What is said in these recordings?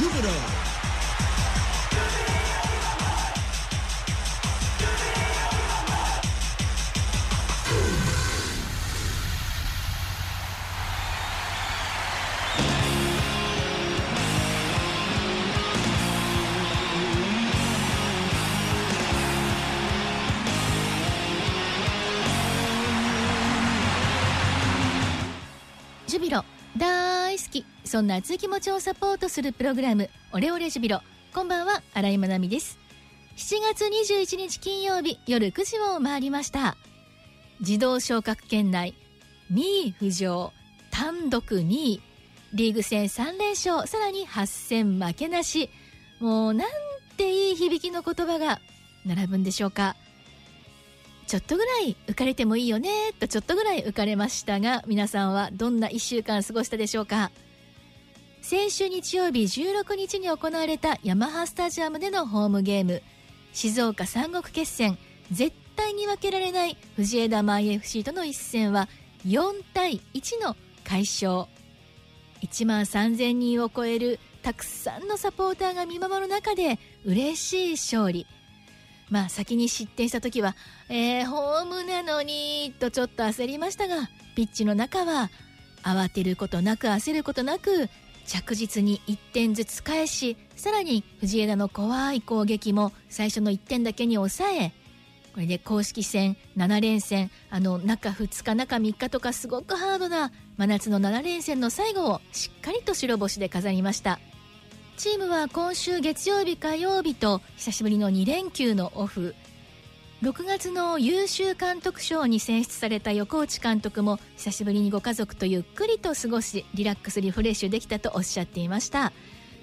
Jupiter. 大好き。そんな熱い気持ちをサポートするプログラムオレオレジュビロ。こんばんは新井まなみです。7月21日金曜日夜9時を回りました。自動昇格圏内2位浮上単独2位。リーグ戦3連勝さらに8戦負けなし。もうなんていい響きの言葉が並ぶんでしょうか。ちょっとぐらい浮かれてもいいよねとちょっとぐらい浮かれましたが皆さんはどんな1週間過ごしたでしょうか？先週日曜日16日に行われたヤマハスタジアムでのホームゲーム。静岡三国決戦絶対に負けられない藤枝マイ FC との一戦は4対1の快勝。1万3000人を超えるたくさんのサポーターが見守る中で嬉しい勝利。まあ先に失点した時は、えー、ホームなのにとちょっと焦りましたがピッチの中は慌てることなく焦ることなく着実に1点ずつ返しさらに藤枝の怖い攻撃も最初の1点だけに抑えこれで公式戦7連戦あの中2日中3日とかすごくハードな真夏の7連戦の最後をしっかりと白星で飾りました。チームは今週月曜日火曜日と久しぶりの2連休のオフ。6月の優秀監督賞に選出された横内監督も久しぶりにご家族とゆっくりと過ごしリラックスリフレッシュできたとおっしゃっていました。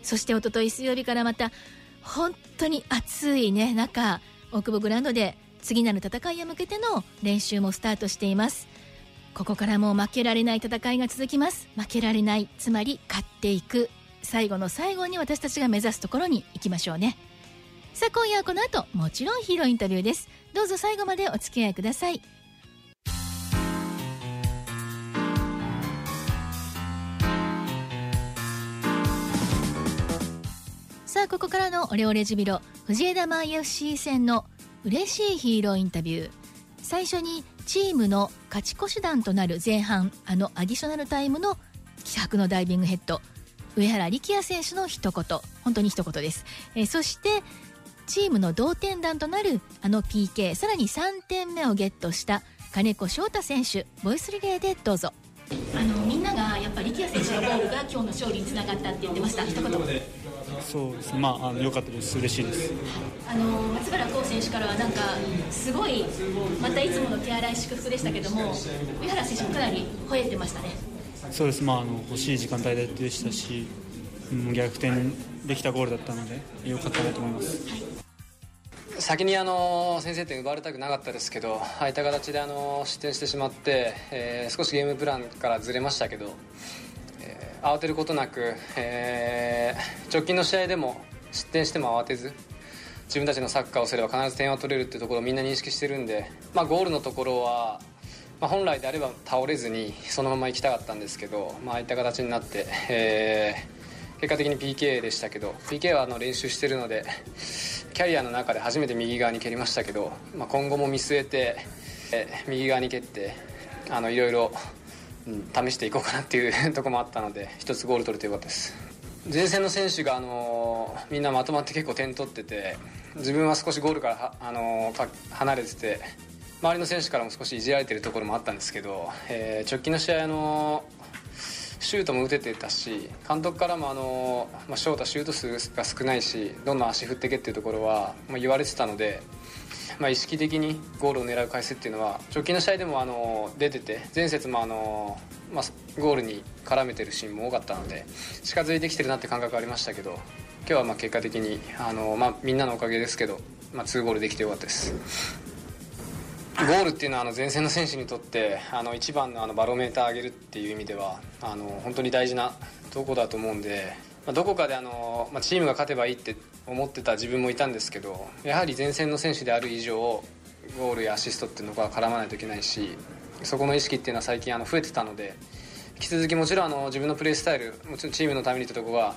そしておととい水曜日からまた本当に暑いね中。大久保グラウンドで次なる戦いへ向けての練習もスタートしています。ここからも負けられない戦いが続きます。負けられないつまり勝っていく。最後の最後に私たちが目指すところに行きましょうね。さあ今夜はこの後もちろんヒーローインタビューです。どうぞ最後までお付き合いください。さあここからのオレオレジビロ藤枝マイ FC 戦の嬉しいヒーローインタビュー。最初にチームの勝ち越し弾となる前半あのアディショナルタイムの気迫のダイビングヘッド。上原力也選手の一言。本当に一言です、えーそしてチームの同点弾となるあの PK さらに3点目をゲットした金子翔太選手ボイスリレーでどうぞ。あのみんながやっぱり力也選手のゴールが今日の勝利につながったって言ってました。一言。そうですね、まあ、あの良かったです、嬉しいです。あの松原光選手からはなんかすごいまたいつもの手荒い祝福でしたけども上原選手もかなり吠えてましたねそうです、まあ、あの欲しい時間帯でしたし、うん逆転できたゴールだったので、良かったなと思います。先にあの先制点奪われたくなかったですけどああいった形であの失点してしまって、えー少しゲームプランからずれましたけど、えー慌てることなく、えー直近の試合でも失点しても慌てず自分たちのサッカーをすれば必ず点は取れるっていうところをみんな認識してるんで、まあ、ゴールのところは、まあ、本来であれば倒れずにそのまま行きたかったんですけど、まああいった形になって、えー結果的に PK でしたけど PK はあの練習しているのでキャリアの中で初めて右側に蹴りましたけど、まあ、今後も見据えて、えー右側に蹴っていろいろ、試していこうかなっていう ところもあったので一つゴール取れてよかったです。前線の選手が、あのーみんなまとまって結構点取ってて自分は少しゴールからあのー離れてて周りの選手からも少しいじられてるところもあったんですけど、えー直近の試合、のシュートも打ててたし監督からもあの、まあ、翔太シュート数が少ないしどんどん足振ってけっていうところは、まあ、言われてたので、まあ、意識的にゴールを狙う回数っていうのは直近の試合でもあの出てて前節もあの、まあ、ゴールに絡めてるシーンも多かったので近づいてきてるなって感覚ありましたけど今日はまあ結果的にあの、まあ、みんなのおかげですけど、まあ、2ゴールできてよかったです。ゴールっていうのはあの前線の選手にとってあの一番のあのバロメーター上げるっていう意味ではあの本当に大事なとこだと思うんで、まあ、どこかであの、まあ、チームが勝てばいいって思ってた自分もいたんですけどやはり前線の選手である以上ゴールやアシストっていうのが絡まないといけないしそこの意識っていうのは最近あの増えてたので引き続きもちろんあの自分のプレースタイルもちろんチームのためにってとこが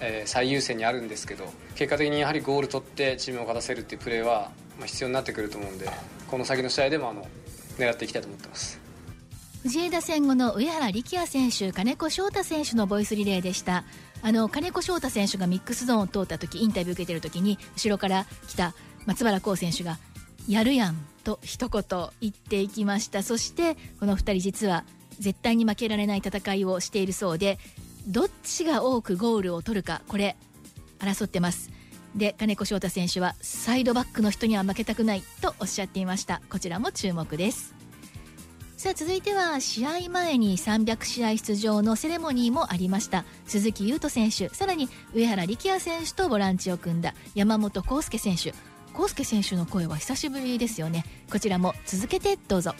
え、最優先にあるんですけど結果的にやはりゴール取ってチームを勝たせるっていうプレーは、ま、必要になってくると思うんでこの先の試合でもあの狙っていきたいと思ってます。藤枝戦後の上原力也選手金子翔太選手のボイスリレーでした。あの金子翔太選手がミックスゾーンを通った時インタビュー受けてる時に後ろから来た松原幸選手が「やるやん」と一言言っていきました。そしてこの2人実は絶対に負けられない戦いをしているそうでどっちが多くゴールを取るかこれ争ってます。で金子翔太選手はサイドバックの人には負けたくないとおっしゃっていました。こちらも注目です。さあ続いては試合前に300試合出場のセレモニーもありました。鈴木優斗選手さらに上原力也選手とボランチを組んだ山本康介選手。康介選手の声は久しぶりですよね。こちらも続けてどうぞ。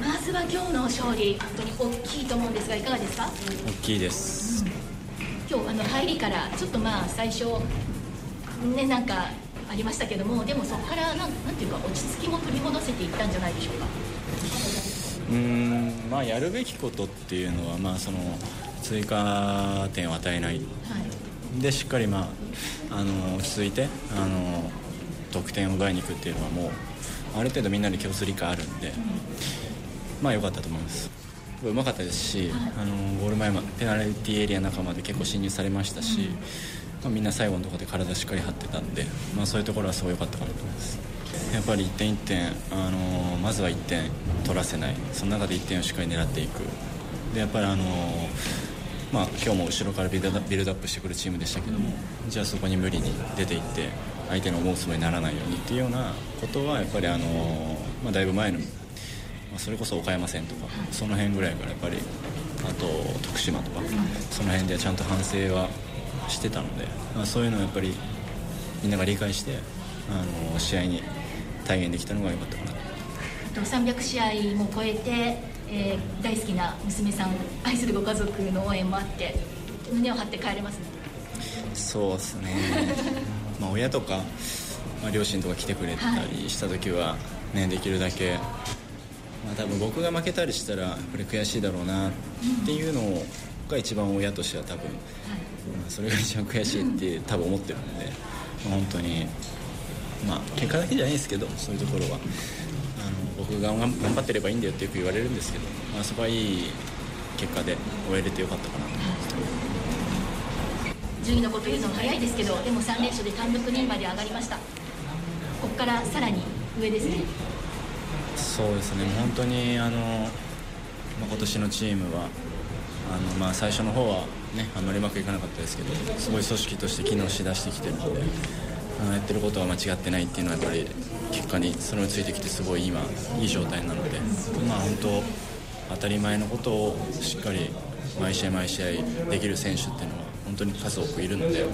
まずは今日の勝利本当に大きいと思うんですがいかがですか？大きいです、うん、今日あの入りからちょっとまあ最初ねなんかありましたけどもでもそこからなんなんていうか落ち着きも取り戻せていったんじゃないでしょうか。うんまあやるべきことっていうのはまあその追加点を与えない、はい、でしっかりまああの落ち着いてあの得点を奪いに行くっていうのはもうある程度みんなに共通理解あるんで、うんまあ良かったと思います。うまかったですし、あのゴール前まペナルティーエリアの中まで結構侵入されましたし、まあ、みんな最後のところで体しっかり張ってたんで、まあ、そういうところはすごい良かったかなと思います。やっぱり1点1点、あのまずは1点取らせない。その中で1点をしっかり狙っていく。でやっぱりあのまあ、今日も後ろからビルドアップしてくるチームでしたけどもじゃあそこに無理に出ていって相手の思うつもりにならないようにっていうようなことはやっぱりあの、まあ、だいぶ前のまあ、それこそ岡山戦とかその辺ぐらいからやっぱりあと徳島とかその辺でちゃんと反省はしてたので、まあ、そういうのをやっぱりみんなが理解してあの試合に体現できたのが良かったかな。と300試合も超えて、えー、大好きな娘さん愛するご家族の応援もあって胸を張って帰れますね。そうですね。まあ親とか、まあ、両親とか来てくれたりした時はね、はい、できるだけまあ、多分僕が負けたりしたらこれ悔しいだろうなっていうのが一番親としては多分、まあ、それが一番悔しいって多分思ってるんで、まあ、本当にまあ結果だけじゃないですけどそういうところは。あの僕が頑張ってればいいんだよってよく言われるんですけど、まあ、そこはいい結果で終えれてよかったかな。と思います順位のこと言うのも早いですけどでも3連勝で単独2位まで上がりました。ここからさらに上ですね。そうですね。本当にあの、まあ、今年のチームはあの、まあ、最初の方は、ね、あんまりうまくいかなかったですけどすごい組織として機能しだしてきてるのであのやってることは間違ってないっていうのはやっぱり結果にそれをついてきてすごい今いい状態なので、まあ、本当当たり前のことをしっかり毎試合毎試合できる選手っていうのは本当に数多くいるので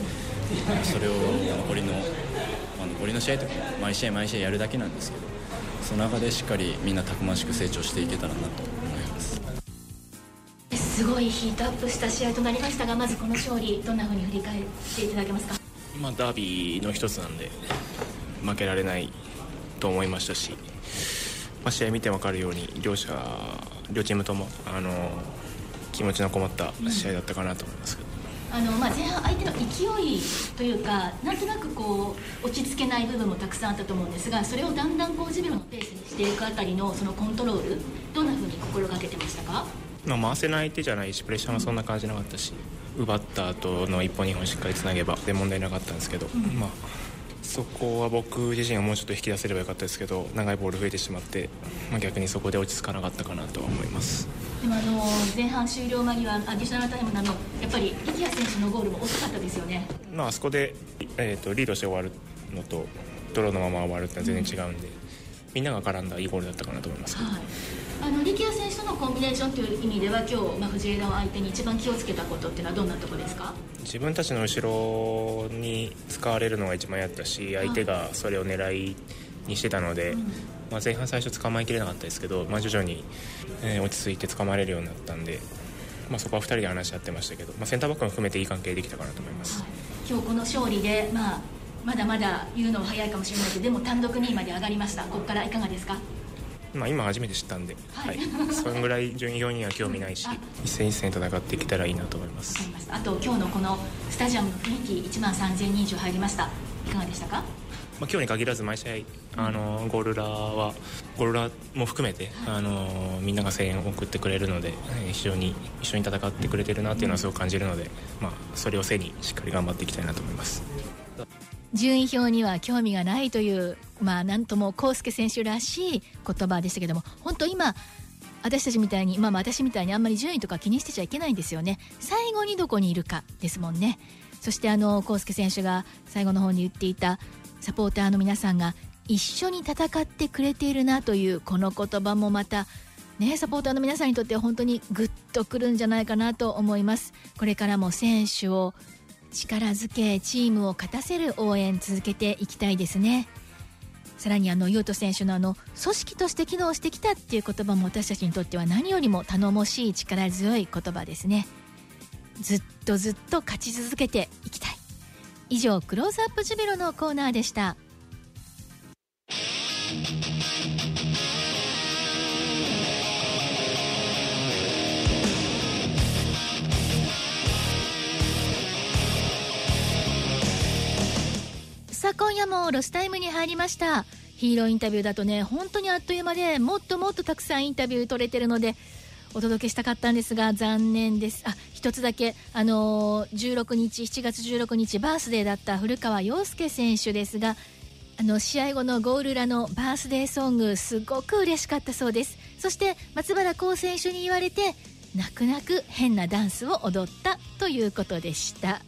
それを残りの、まあ、残りの試合とか毎試合毎試合やるだけなんですけどその中でしっかりみんなたくましく成長していけたらなとすごいヒートアップした試合となりましたがまずこの勝利どんなふうに振り返っていただけますか、まあ、ダービーの一つなんで負けられないと思いましたし、まあ、試合見て分かるように両者両チームともあの気持ちのこもった試合だったかなと思いますけど、あのまあ、前半相手の勢いというかなんとなくこう落ち着けない部分もたくさんあったと思うんですがそれをだんだんこうジビロのペースにしていくあたりのそのコントロールどんなふうに心がけてましたか、まあ、回せない手じゃないしプレッシャーもそんな感じなかったし、うん、奪った後の1本2本しっかりつなげばで問題なかったんですけど、うん、まあそこは僕自身がもうちょっと引き出せればよかったですけど長いボール増えてしまって、まあ、逆にそこで落ち着かなかったかなとは思います。でもあの前半終了間際アディショナルタイムなどやっぱり力也選手のゴールも遅かったですよね、まあ、あそこで、えーと、リードして終わるのとドローのまま終わるってのは全然違うんで、うん、みんなが絡んだいいゴールだったかなと思います、はい、あの力也選手とのコンビネーションという意味では今日、まあ、藤枝を相手に一番気をつけたことっていうのはどんなところですか？自分たちの後ろに使われるのが一番やったし相手がそれを狙いにしてたので、まあ、前半最初捕まえきれなかったですけど、まあ、徐々に、えー、落ち着いて捕まえれるようになったんで、まあ、そこは2人で話し合ってましたけど、まあ、センターバックも含めていい関係できたかなと思います、はい、今日この勝利で、まあ、まだまだ言うのは早いかもしれないけどでも単独2位まで上がりました。ここからいかがですか？まあ、今初めて知ったんで、はい、そのぐらい順位表には興味ないし一戦一戦戦っていけたらいいなと思いますあと今日のこのスタジアムの雰囲気1万3000人以上入りましたいかがでしたかまあ、今日に限らず毎試合あのゴールラはゴールラも含めてあのみんなが声援を送ってくれるので非常に一緒に戦ってくれてるなっていうのはすごく感じるので、まあ、それを背にしっかり頑張っていきたいなと思います順位表には興味がないというまあなんとも康介選手らしい言葉でしたけども本当今私たちみたいに、まあ、私みたいにあんまり順位とか気にしてちゃいけないんですよね。最後にどこにいるか。ですもんねそしてあの康介選手が最後の方に言っていたサポーターの皆さんが一緒に戦ってくれているなというこの言葉もまたね、サポーターの皆さんにとって本当にグッとくるんじゃないかなと思います。これからも選手を力づけチームを勝たせる応援続けていきたいですね。さらにあの優斗選手のあの組織として機能してきたっていう言葉も私たちにとっては何よりも頼もしい力強い言葉ですね。ずっとずっと勝ち続けていきたい。以上クローズアップジュビロのコーナーでした。さあ今夜もロスタイムに入りました。ヒーローインタビューだとね本当にあっという間でもっともっとたくさんインタビュー取れてるのでお届けしたかったんですが残念です。あ一つだけあのー、16日7月16日バースデーだった古川陽介選手ですがあの試合後のゴール裏のバースデーソングすごく嬉しかったそうです。そして松原后選手に言われて泣く泣く変なダンスを踊ったということでした。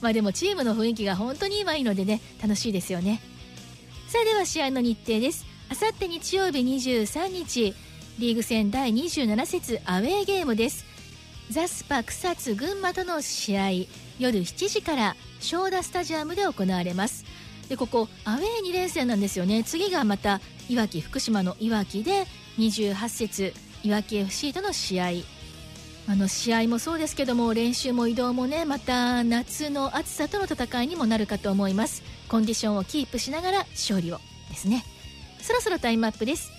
まあでもチームの雰囲気が本当に今いいのでね楽しいですよね。さあでは試合の日程です。あさって日曜日23日リーグ戦第27節アウェーゲームです。ザスパ草津群馬との試合夜7時から正田スタジアムで行われます。でここアウェー2連戦なんですよね。次がまたいわき福島のいわきで28節いわき FC との試合。あの試合もそうですけども練習も移動もねまた夏の暑さとの戦いにもなるかと思います。コンディションをキープしながら勝利をですね。そろそろタイムアップです。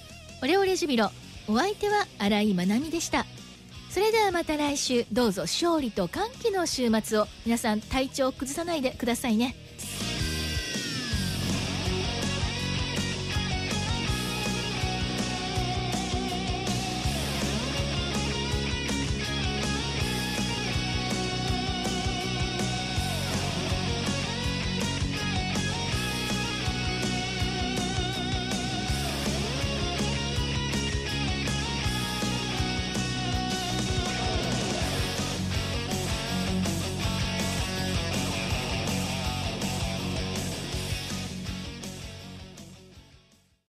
オレオレジビロお相手は新井まなみでした。それではまた来週どうぞ勝利と歓喜の週末を皆さん体調を崩さないでくださいね。